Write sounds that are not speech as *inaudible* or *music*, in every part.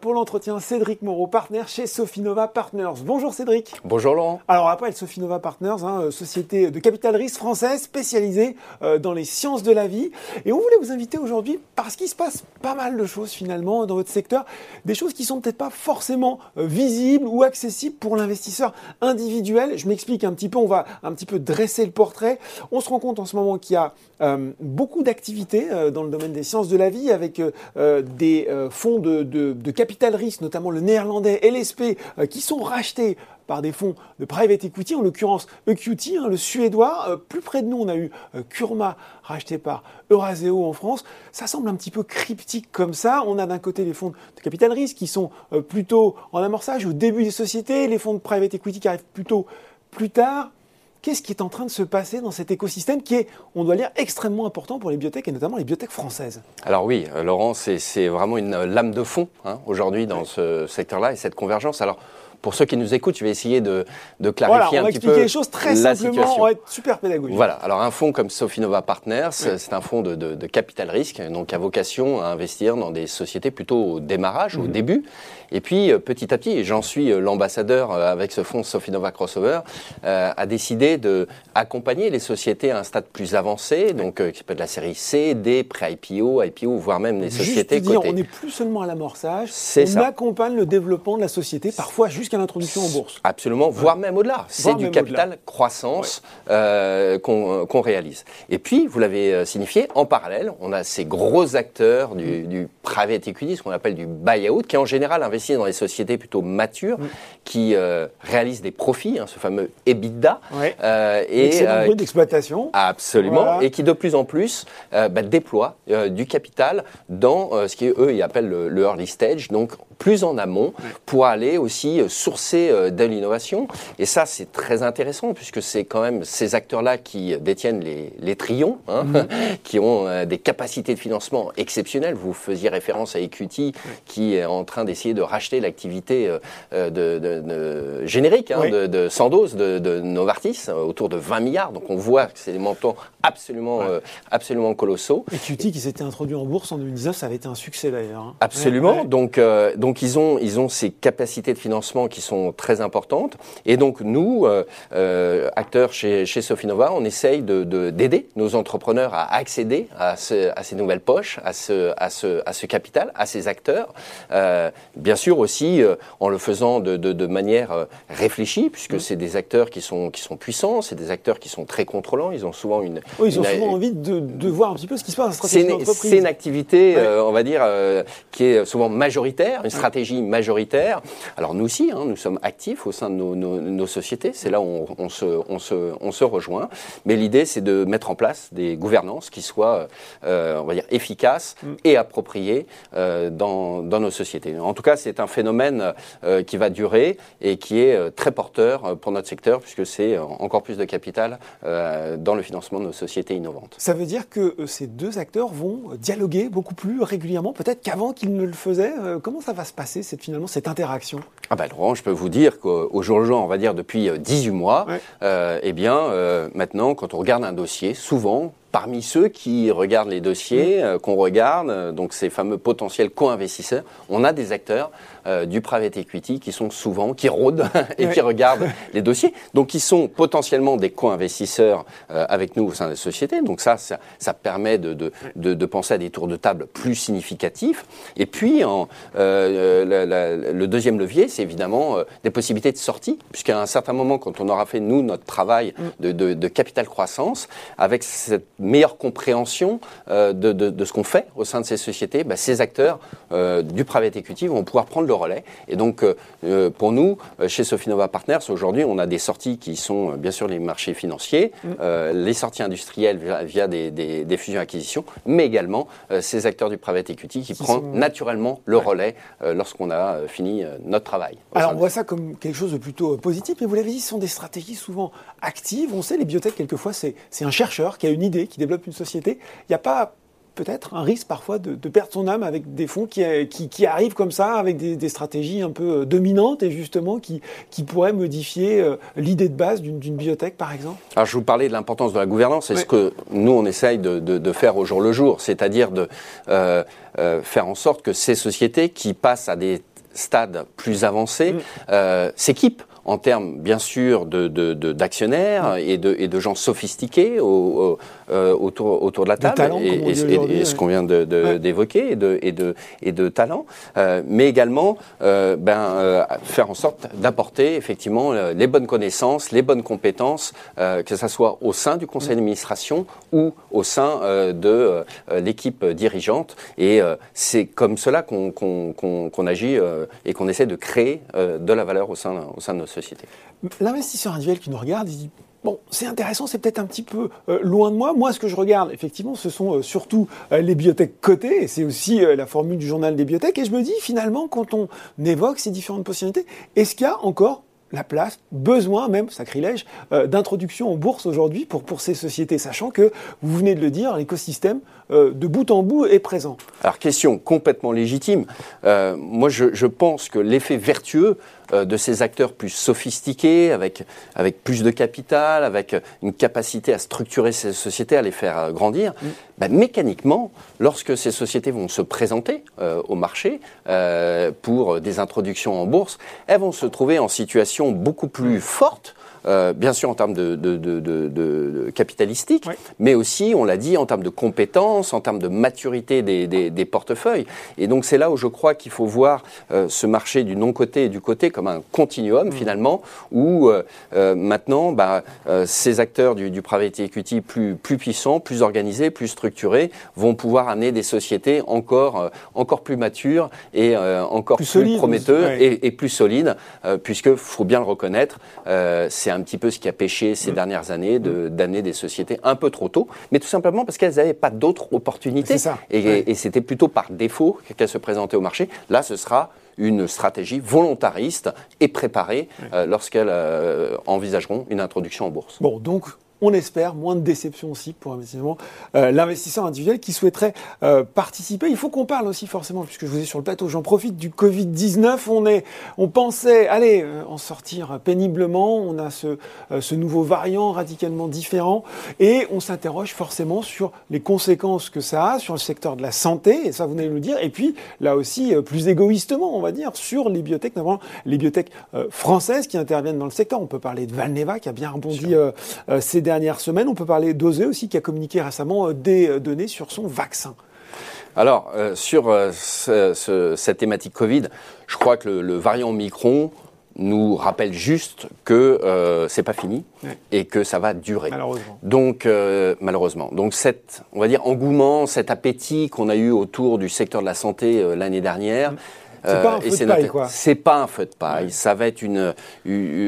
Pour l'entretien Cédric Moreau, partenaire chez Sofinova Partners. Bonjour Cédric. Bonjour Laurent. Alors après Sofinova Partners, hein, euh, société de capital risque française spécialisée euh, dans les sciences de la vie. Et on voulait vous inviter aujourd'hui parce qu'il se passe pas mal de choses finalement dans votre secteur. Des choses qui sont peut-être pas forcément euh, visibles ou accessibles pour l'investisseur individuel. Je m'explique un petit peu, on va un petit peu dresser le portrait. On se rend compte en ce moment qu'il y a beaucoup d'activités dans le domaine des sciences de la vie avec des fonds de de, capital risque, notamment le néerlandais LSP, euh, qui sont rachetés par des fonds de private equity, en l'occurrence EQT, hein, le suédois. Euh, plus près de nous, on a eu euh, Kurma racheté par Euraseo en France. Ça semble un petit peu cryptique comme ça. On a d'un côté les fonds de capital risque qui sont plutôt en amorçage au début des sociétés, les fonds de private equity qui arrivent plutôt plus tard. Qu'est-ce qui est en train de se passer dans cet écosystème qui est, on doit dire, extrêmement important pour les biotech et notamment les biotech françaises Alors oui, euh, Laurent, c'est vraiment une lame de fond hein, aujourd'hui dans ce secteur-là et cette convergence. Alors pour ceux qui nous écoutent, je vais essayer de, de clarifier un petit peu. On va expliquer les choses très simplement, on va être super pédagogique. Voilà, alors un fonds comme Sofinova Partners, c'est un fonds de, de, de, capital risque, donc à vocation à investir dans des sociétés plutôt au démarrage, au mhm. début. Et puis euh, petit à petit, et j'en suis euh, l'ambassadeur euh, avec ce fonds Sofinova Crossover, euh, a décidé de accompagner les sociétés à un stade plus avancé, donc qui peut être la série C, D, pré-IPO, IPO, voire même les sociétés Juste dire, On n'est plus seulement à l'amorçage, on accompagne le développement de la société, parfois jusqu'à l'introduction en bourse. Absolument, voire même au-delà. C'est du capital croissance euh, qu'on réalise. Et puis, vous l'avez signifié, en parallèle, on a ces gros acteurs du, du private equity, ce qu'on appelle du buy-out, qui en général investissent dans les sociétés plutôt matures, mm. qui réalisent des profits, hein, ce fameux EBITDA. et d'exploitation. Absolument. Et qui de plus en plus bah, déploient du capital dans ce qu'eux, ils appellent le, le, early stage, donc plus en amont, pour aller aussi sourcer euh, de l'innovation. Et ça, c'est très intéressant puisque c'est quand même ces acteurs-là qui détiennent les, les trions, hein, mhm. *laughs* qui ont euh, des capacités de financement exceptionnelles. Vous faisiez référence à Equity qui est en train d'essayer de racheter l'activité euh, de, de, générique hein, de, de Sandoz, de, Novartis, autour de 20 milliards. Donc on voit que c'est des montants absolument, absolument colossaux. Equity qui s'était introduit en bourse en 2019, ça avait été un succès d'ailleurs. Hein. Absolument. Donc, donc ils, ont, ils ont ces capacités de financement qui sont très importantes. Et donc nous, euh, euh, acteurs chez, chez Sofinova, on essaye d'aider de, d'aider nos entrepreneurs à accéder à, ce, à, ces nouvelles poches, à ce, à, ce, à ce capital, à ces acteurs. Euh, bien sûr aussi euh, en le faisant de, de, de manière réfléchie, puisque mmh. c'est des acteurs qui sont, qui sont puissants, c'est des acteurs qui sont très contrôlants. Ils ont souvent une... Oui, ils ont souvent envie de, de, voir un petit peu ce qui se passe. C'est une activité, on va dire, qui est souvent majoritaire, une stratégie majoritaire. Alors nous aussi, hein, nous sommes actifs au sein de nos, sociétés, c'est là où on, se, on, se, on, se, rejoint. Mais l'idée, c'est de mettre en place des gouvernances qui soient, euh, on va dire, efficaces mm. et appropriées euh, dans, dans, nos sociétés. En tout cas, c'est un phénomène euh, qui va durer et qui est très porteur pour notre secteur, puisque c'est encore plus de capital dans le financement de nos sociétés innovantes. Ça veut dire que ces deux acteurs vont dialoguer beaucoup plus régulièrement, peut-être qu'avant qu'ils ne le faisaient. comment ça va se passer, cette, finalement, cette interaction. Ah ben, je peux vous dire qu'au jour le jour, on va dire depuis 18 euh, mois, euh, eh bien, euh, maintenant, quand on regarde un dossier, souvent, parmi ceux qui regardent les dossiers, qu'on regarde, donc ces fameux potentiels co-investisseurs, on a des acteurs euh, du private equity qui sont souvent, qui rôdent *laughs* et qui regardent *laughs* les dossiers. Donc, qui sont potentiellement des co-investisseurs euh, avec nous au sein des sociétés. Donc, ça, ça, ça permet de, de, de, de, penser à des tours de table plus significatifs. Et puis, en, euh, le deuxième levier, c'est évidemment des possibilités de sortie, puisqu'à un certain moment, quand on aura fait, nous, notre travail mm. de, de capital croissance, avec cette meilleure compréhension de, de, ce qu'on fait au sein de ces sociétés, bah, ces acteurs du private equity vont pouvoir prendre le relais. Et donc, euh, euh, pour nous, euh, chez Sofinova Partners, aujourd'hui, on a des sorties qui sont bien sûr les marchés financiers, mm. les sorties industrielles via, des, des, fusions-acquisitions, mais également ces acteurs du private equity qui, prennent naturellement le relais lorsqu'on a fini notre travail. Alors, on voit ça comme quelque chose de plutôt positif, mais vous l'avez dit, ce sont des stratégies souvent actives. On sait, les biotech, quelquefois, c'est un chercheur qui a une idée, qui développe une société. Il n'y a pas peut-être un risque parfois de, perdre son âme avec des fonds qui, qui, arrivent comme ça, avec des, stratégies un peu dominantes et justement qui, qui pourraient modifier l'idée de base d'une biotech, par exemple Alors, je vous parlais de l'importance de la gouvernance. C'est ce que nous, on essaye de, de, faire au jour le jour, c'est-à-dire de faire en sorte que ces sociétés qui passent à des stade plus avancé, mm. euh, s'équipe en termes, bien sûr, d'actionnaires de, de, et, de, et de gens sophistiqués au, euh, autour, autour de la table, et, ce qu'on vient d'évoquer, et, de, et, de, et de talent, euh, mais également euh, ben, faire en sorte d'apporter effectivement les bonnes connaissances, les bonnes compétences, que ce soit au sein du conseil d'administration ou au sein de l'équipe dirigeante. Et c'est comme cela qu'on agit et qu'on essaie de créer de la valeur au sein, au sein de nos sociétés. L'investisseur individuel qui nous regarde, il dit Bon, c'est intéressant, c'est peut-être un petit peu euh, loin de moi. Moi, ce que je regarde, effectivement, ce sont euh, surtout euh, les biotech cotées, et c'est aussi la formule du journal des biotech. Et je me dis, finalement, quand on évoque ces différentes possibilités, est-ce qu'il y a encore la place, besoin même, sacrilège, d'introduction en bourse aujourd'hui pour, pour ces sociétés, sachant que, vous venez de le dire, l'écosystème de bout en bout est présent Alors, question complètement légitime. moi, je, je pense que l'effet vertueux de ces acteurs plus sophistiqués, avec, avec plus de capital, avec une capacité à structurer ces sociétés, à les faire euh, grandir, mm. bah, mécaniquement, lorsque ces sociétés vont se présenter euh, au marché pour des introductions en bourse, elles vont se trouver en situation beaucoup plus forte euh, bien sûr en termes de, de, de, de capitalistique, mais aussi, on l'a dit, en termes de compétences, en termes de maturité des, des, des portefeuilles. Et donc c'est là où je crois qu'il faut voir euh, ce marché du non-côté et du côté comme un continuum mmh. finalement, où euh, maintenant bah, ces acteurs du, du private equity plus, plus puissants, plus organisés, plus structurés, vont pouvoir amener des sociétés encore, encore plus matures et encore plus, prometteuses et, et, plus solides, puisque faut bien le reconnaître, c'est c'est un petit peu ce qui a pêché ces mm. dernières années, mm. d'amener des sociétés un peu trop tôt, mais tout simplement parce qu'elles n'avaient pas d'autres opportunités. Et, c'était plutôt par défaut qu'elles se présentaient au marché. Là, ce sera une stratégie volontariste et préparée euh, lorsqu'elles euh, envisageront une introduction en bourse. Bon, donc on espère, moins de déception aussi pour euh, l'investisseur individuel qui souhaiterait euh, participer. Il faut qu'on parle aussi forcément, puisque je vous ai sur le plateau, j'en profite du Covid-19. On, est, on pensait, allez, euh, en sortir péniblement. On a ce, ce nouveau variant radicalement différent et on s'interroge forcément sur les conséquences que ça a sur le secteur de la santé, et ça vous allez nous dire. Et puis, là aussi, plus égoïstement, on va dire, sur les biotech, notamment les biotech françaises qui interviennent dans le secteur. On peut parler de Valneva qui a bien rebondi ces derniers On peut parler d'Osé aussi, qui a communiqué récemment euh, des euh, données sur son vaccin. Alors, euh, sur cette thématique Covid, je crois que le, variant Micron nous rappelle juste que euh, c'est pas fini et que ça va durer. Malheureusement. Donc malheureusement. Donc cet, on va dire engouement, cet appétit qu'on a eu autour du secteur de la santé l'année dernière, mm. C'est pas un feu de paille, quoi. C'est pas un feu de paille. Ça va être une,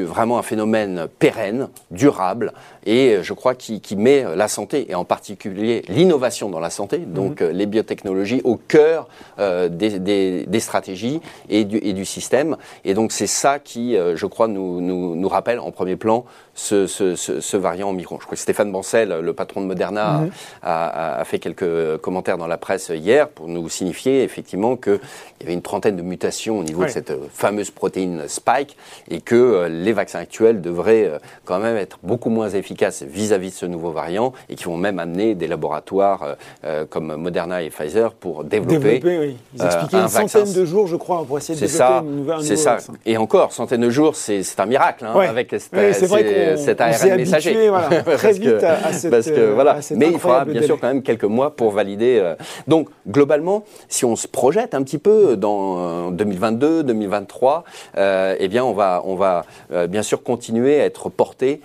vraiment un phénomène pérenne, durable, et je crois qui, met la santé, et en particulier l'innovation dans la santé, donc mhm. euh, les biotechnologies, au cœur euh, des, stratégies et du, et du système. Et donc c'est ça qui, euh, je crois, nous, nous, nous rappelle en premier plan ce, ce, ce, variant Omicron. Je crois que Stéphane Bancel, le patron de Moderna, mhm. a, a, fait quelques commentaires dans la presse hier pour nous signifier effectivement qu'il y avait une trentaine de mutations au niveau de cette fameuse protéine spike et que euh, les vaccins actuels devraient euh, quand même être beaucoup moins efficaces vis-à-vis de ce nouveau variant et qui vont même amener des laboratoires euh, comme Moderna et Pfizer pour développer, développer oui. Ils expliquaient une centaine de jours, je crois, pour essayer de développer ça, une nouvelle, C'est ça. Et encore, centaine de jours, c'est un miracle hein, avec cette, vrai cet ARN messager. Voilà, *laughs* très vite à, cette, parce que, euh, voilà. Mais il faudra bien sûr quand même quelques mois pour valider. Euh. Donc globalement, si on se projette un petit peu dans 2022, 2023, euh, eh bien on va, on va euh, bien sûr continuer à être porté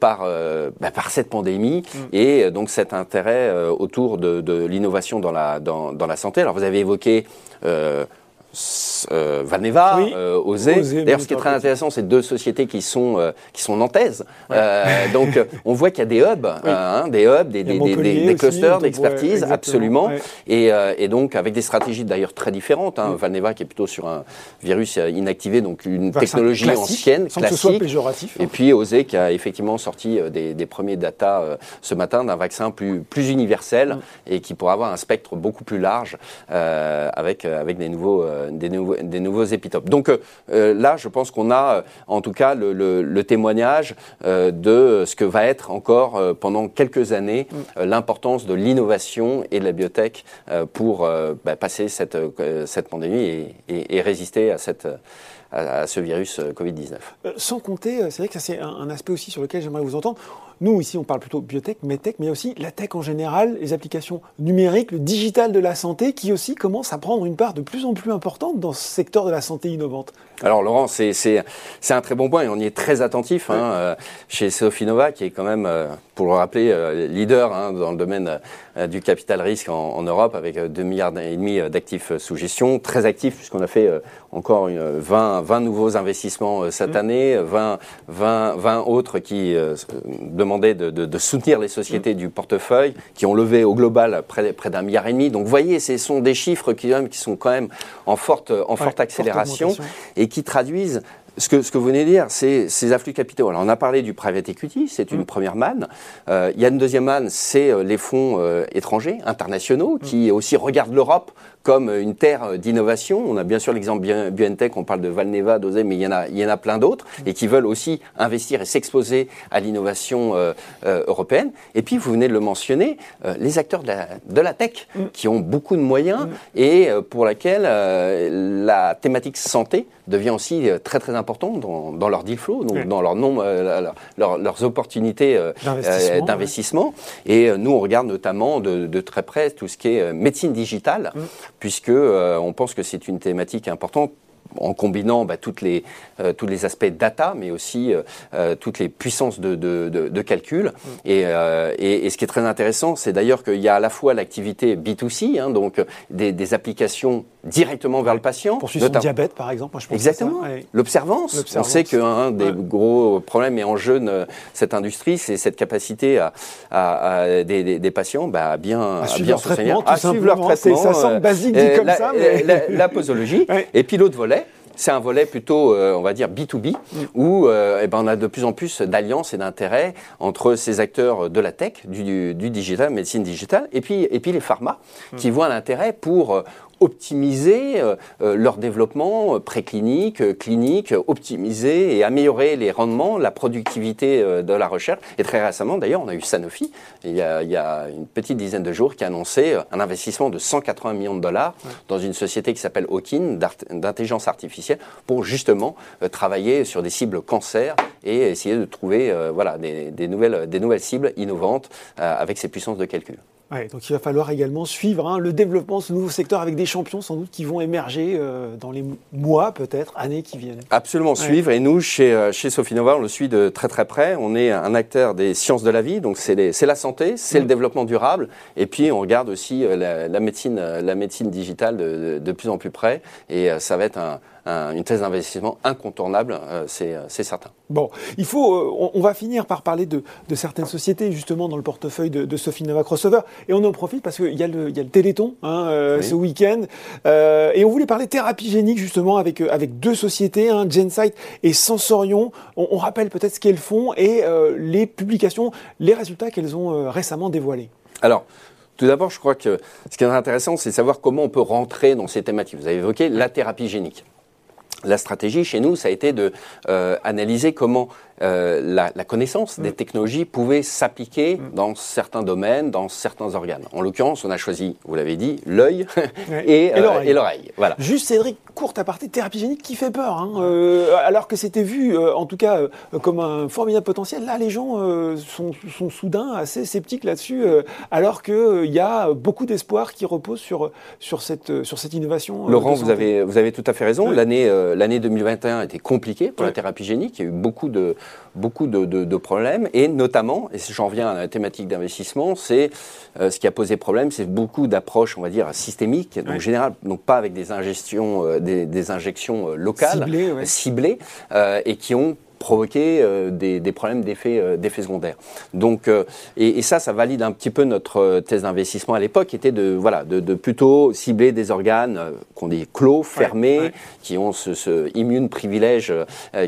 par, bah, par cette pandémie mm. et donc cet intérêt autour de, de l'innovation dans la, dans, dans, la santé. Alors vous avez évoqué euh, Valneva, oui. euh, D'ailleurs, ce qui est très intéressant, c'est deux sociétés qui sont euh, qui sont nantaises. Euh, donc, on voit qu'il y a des hubs, hein, des hubs, des, des, des, des clusters d'expertise, absolument. Et, et, donc, avec des stratégies d'ailleurs très différentes. Hein. Valneva qui est plutôt sur un virus inactivé, donc une technologie ancienne, sans classique. Que ce soit péjoratif, hein. Et puis, Osé qui a effectivement sorti des, premiers data ce matin d'un vaccin plus plus universel et qui pourra avoir un spectre beaucoup plus large avec avec des nouveaux des nouveaux des nouveaux épitopes. Donc euh, euh, là, je pense qu'on a euh, en tout cas le, témoignage de ce que va être encore pendant quelques années mm. l'importance de l'innovation et de la biotech pour bah, passer cette, cette pandémie et, et résister à cette à, ce virus euh, Covid-19. Euh, sans compter, euh, c'est vrai que ça c'est un, aspect aussi sur lequel j'aimerais vous entendre. Nous ici on parle plutôt biotech, medtech, mais aussi la tech en général, les applications numériques, le digital de la santé qui aussi commence à prendre une part de plus en plus importante dans ce secteur de la santé innovante. Alors Laurent, c'est un très bon point et on y est très attentif hein, chez Sofinova qui est quand même, pour le rappeler, leader hein, dans le domaine du capital risque en, en Europe avec 2 milliards et demi d'actifs sous gestion, très actif puisqu'on a fait encore 20, 20 nouveaux investissements euh, cette mmh. année, 20, 20, 20 autres qui euh, demandaient de, de, de, soutenir les sociétés mmh. du portefeuille, qui ont levé au global près, près d'un milliard et demi. Donc vous voyez, ce sont des chiffres qui, qui sont quand même en forte, en forte accélération et qui traduisent ce que, ce que, vous venez de dire, c'est ces afflux capitaux. Alors, on a parlé du private equity, c'est une mmh. première manne. Euh, il y a une deuxième manne, c'est les fonds étrangers, internationaux, qui aussi regardent l'Europe comme une terre d'innovation. On a bien sûr l'exemple BioNTech, on parle de Valneva, d'Osé, mais il y en a, il y en a plein d'autres et qui veulent aussi investir et s'exposer à l'innovation euh, euh, européenne. Et puis, vous venez de le mentionner, euh, les acteurs de la, de la tech mm. qui ont beaucoup de moyens mm. et pour laquelle la thématique santé devient aussi très très importante dans, dans leur deal flow, donc dans leur nombre, leurs opportunités d'investissement. Et nous, on regarde notamment de, de, très près tout ce qui est médecine digitale. Puisque euh, on pense que c'est une thématique importante en combinant bah, toutes les, euh, tous les aspects data, mais aussi euh, euh, toutes les puissances de, de, de, de calcul. Mm. Et, et, et, ce qui est très intéressant, c'est d'ailleurs qu'il y a à la fois l'activité B2C, hein, donc des, des, applications directement vers le patient. Pour suivre son diabète, par exemple. Moi, je pense Exactement. L'observance. On sait qu'un des gros problèmes et enjeux de cette industrie, c'est cette capacité à, à, des, des, patients bah, à bien, à, à bien se à suivre leur traitement. Ça semble basique dit comme la, ça. Mais... La, la, posologie. *laughs* Et puis l'autre volet, c'est un volet plutôt, euh, on va dire, B2B, mm. où euh, eh ben, on a de plus en plus d'alliances et d'intérêts entre ces acteurs de la tech, du, du, digital, médecine digitale, et puis, et puis les pharma, mm. qui voient l'intérêt pour euh, optimiser euh, euh, leur développement euh, préclinique, clinique, optimiser et améliorer les rendements, la productivité de la recherche. Et très récemment, d'ailleurs, on a eu Sanofi, il y a, il y a, une petite dizaine de jours, qui a annoncé un investissement de 180 millions de dollars dans une société qui s'appelle Hawkin, d'intelligence artificielle, pour justement travailler sur des cibles cancer et essayer de trouver voilà, des, des, nouvelles, des nouvelles cibles innovantes avec ces puissances de calcul donc il va falloir également suivre hein, le développement de ce nouveau secteur avec des champions sans doute qui vont émerger euh, dans les mois, peut-être, années qui viennent. Absolument, suivre. Et nous, chez, euh, chez Sofinova, on le suit de très très près. On est un acteur des sciences de la vie, donc c'est la santé, c'est le mm. développement durable. Et puis on regarde aussi euh, la, médecine, la médecine digitale de, de, plus en plus près. Et ça va être un, une thèse d'investissement incontournable, euh, euh, c'est certain. Bon, il faut, euh, on, va finir par parler de, certaines sociétés justement dans le portefeuille de, de Sophie Nova Crossover, et on en profite parce qu'il y, a le, y a le Téléthon hein, ce week-end, et on voulait parler thérapie génique justement avec, avec deux sociétés, hein, Gensight et Sensorion. On, rappelle peut-être ce qu'elles font et les publications, les résultats qu'elles ont récemment dévoilés. Alors, tout d'abord, je crois que ce qui est intéressant, c'est savoir comment on peut rentrer dans ces thématiques. Vous avez évoqué la thérapie génique la stratégie chez nous, ça a été de euh, analyser comment euh, la, la, connaissance des mm. technologies pouvait s'appliquer mm. dans certains domaines, dans certains organes. En l'occurrence, on a choisi, vous l'avez dit, l'œil *laughs* et, euh, et l'oreille. Voilà. Juste, Cédric, courte aparté thérapie génique qui fait peur. Hein, euh, alors que c'était vu, en tout cas, comme un formidable potentiel, là, les gens sont, sont, soudain assez sceptiques là-dessus, alors qu'il y a beaucoup d'espoir qui repose sur, sur, cette, sur cette innovation. Laurent, vous avez, vous avez tout à fait raison. L'année l'année 2021 a été compliquée pour la thérapie génique. Il y a eu beaucoup de beaucoup de, problèmes, et notamment, et j'en viens à la thématique d'investissement, c'est ce qui a posé problème, c'est beaucoup d'approches, on va dire, systémiques, donc général, donc pas avec des ingestions, des, injections locales, ciblées et qui ont provoquer euh, des, problèmes d'effets euh, secondaires. Donc, euh, et, ça, ça valide un petit peu notre thèse d'investissement à l'époque, qui était de, voilà, de, plutôt cibler des organes qu'on dit clos, fermés, qui ont ce, immune privilège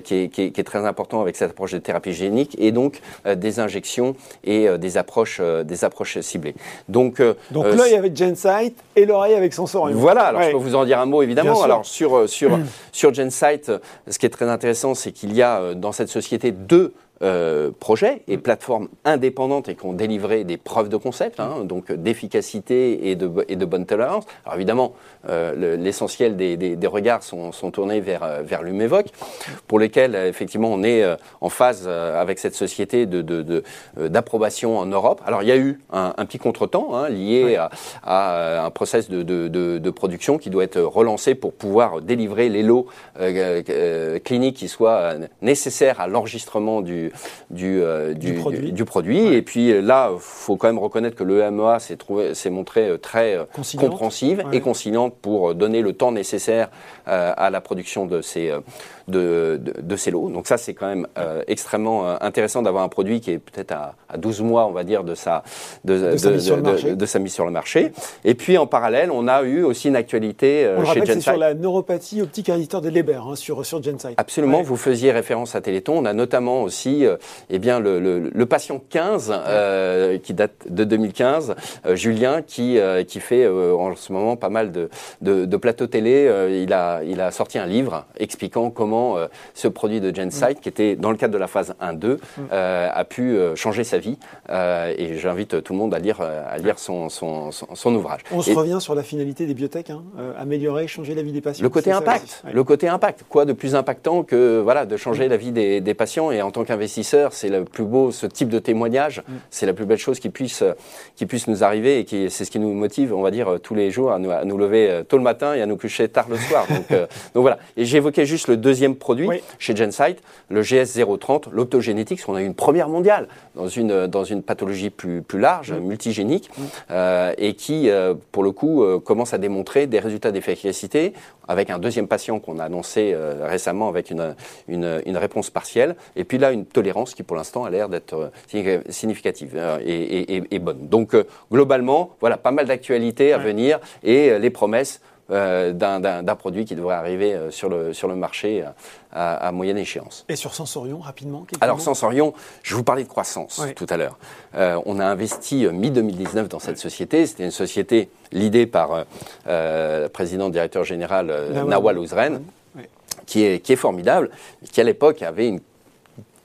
qui est, qui, est, très important avec cette approche de thérapie génique, et donc des injections et des, approches, des approches ciblées. Donc, donc l'œil avec Gensight et l'oreille avec Sensorium. Voilà, alors je peux vous en dire un mot évidemment. Alors sur, sur, sur Gensight, ce qui est très intéressant, c'est qu'il y a dans cette société deux euh, projets et plateformes indépendantes et qui ont délivré des preuves de concept, hein, donc d'efficacité et de, et de bonne tolérance. Alors évidemment, euh, l'essentiel des, des, regards sont, sont, tournés vers, euh, vers l'UMEVOC, pour lesquels effectivement on est en phase avec cette société d'approbation de, de, en Europe. Alors il y a eu un, un petit contretemps hein, lié à, à, un process de, production qui doit être relancé pour pouvoir délivrer les lots cliniques qui soient nécessaires à l'enregistrement du, euh, du, du, produit. Et puis là, il faut quand même reconnaître que l'EMEA s'est montré euh, très euh, compréhensive et conciliante pour donner le temps nécessaire à la production de ces, de, de, ces lots. Donc ça, c'est quand même extrêmement intéressant d'avoir un produit qui est peut-être à, 12 mois, on va dire, de sa, de, sa, mise sur le marché. Et puis en parallèle, on a eu aussi une actualité on chez Gensight. sur la neuropathie optique résiteur de Leber, hein, sur, sur Gensight. Absolument, vous faisiez référence à Téléthon. On a notamment aussi euh, eh bien, le, patient 15, euh, qui date de 2015, euh, Julien, qui, qui fait en ce moment pas mal de, de, plateaux télé. il, a, il a sorti un livre expliquant comment ce produit de GenSight, qui était dans le cadre de la phase 1-2, a pu changer sa vie. et j'invite tout le monde à lire, à lire son, son, son, ouvrage. On se revient sur la finalité des biotech, hein, améliorer, changer la vie des patients. Le côté impact, le côté impact. Quoi de plus impactant que voilà, de changer la vie des, des patients et en tant qu'investisseur c'est le plus beau, ce type de témoignage, mm. c'est la plus belle chose qui puisse, qui puisse nous arriver et qui, c'est ce qui nous motive, on va dire, tous les jours à nous, à nous, lever euh, tôt le matin et à nous coucher tard le soir. donc, euh, *laughs* donc, voilà. Et j'évoquais juste le deuxième produit chez Gensight, le GS030, l'optogénétique, parce qu'on a eu une première mondiale dans une, dans une pathologie plus, plus large, mm. multigénique, mm. Euh, et qui, pour le coup, commence à démontrer des résultats d'efficacité avec un deuxième patient qu'on a annoncé récemment avec une, une, une réponse partielle. Et puis là, une tolérance qui pour l'instant a l'air d'être euh, significative euh, et, bonne. Donc euh, globalement, voilà, pas mal d'actualités à venir et les promesses d'un produit qui devrait arriver sur le, sur le marché à, moyenne échéance. Et sur Sensorion, rapidement Alors Sensorion, je vous parlais de croissance tout à l'heure. on a investi mi-2019 dans cette société. C'était une société l'idée par le président directeur général Nawal Ouzren. Qui est, qui est formidable, qui à l'époque avait une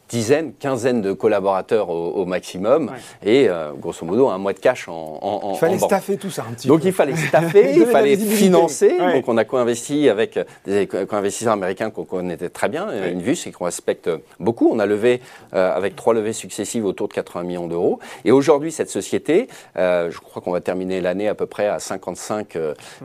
dizaines, quinzaine de collaborateurs au, maximum et euh, grosso modo un mois de cash en, en Il fallait staffer tout ça un petit Donc il fallait *laughs* staffer, il fallait financer. Donc on a co-investi avec des co-investisseurs américains qu'on connaissait très bien, une Invus, et qu'on respecte beaucoup. On a levé euh, avec trois levées successives autour de 80 millions d'euros. Et aujourd'hui, cette société, euh, je crois qu'on va terminer l'année à peu près à 55,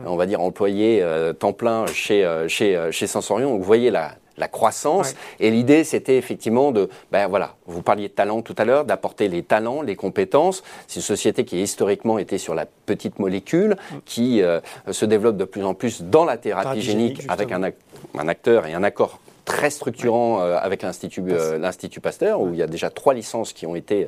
on va dire, employés temps plein chez, chez, chez Sensorion. Donc vous voyez la, la croissance. Et l'idée, c'était effectivement de, ben voilà, vous parliez de talent tout à l'heure, d'apporter les talents, les compétences. C'est une société qui historiquement était sur la petite molécule, mm. qui euh, se développe de plus en plus dans la thérapie, génique, avec un, un, acteur et un accord très structurant euh, avec l'Institut euh, l'Institut Pasteur, où il y a déjà trois licences qui ont été,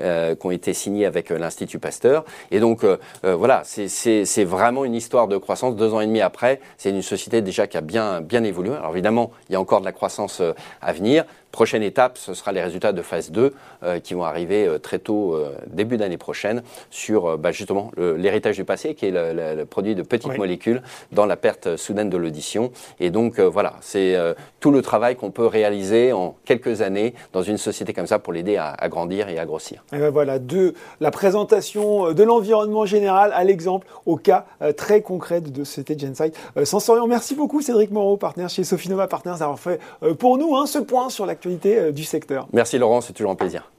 euh, qui ont été signées avec l'Institut Pasteur. Et donc, voilà, c'est vraiment une histoire de croissance. Deux ans et demi après, c'est une société déjà qui a bien, bien évolué. Alors évidemment, il y a encore de la croissance à venir, Prochaine étape, ce sera les résultats de phase 2 euh, qui vont arriver euh, très tôt, euh, début d'année prochaine, sur bah, justement l'héritage du passé, qui est le, produit de petites molécules dans la perte soudaine de l'audition. Et donc voilà, c'est tout le travail qu'on peut réaliser en quelques années dans une société comme ça pour l'aider à, grandir et à grossir. Et ben voilà, de la présentation de l'environnement général à l'exemple, au cas très concret de société Gensight. Sensorion, merci beaucoup Cédric Moreau, partenaire chez Sofinova Partners, d'avoir fait pour nous hein, ce point sur l'actualité euh, du secteur. Merci Laurent, c'est toujours un plaisir.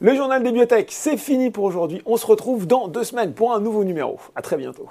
Le journal des biotech, c'est fini pour aujourd'hui. On se retrouve dans deux semaines pour un nouveau numéro. À très bientôt.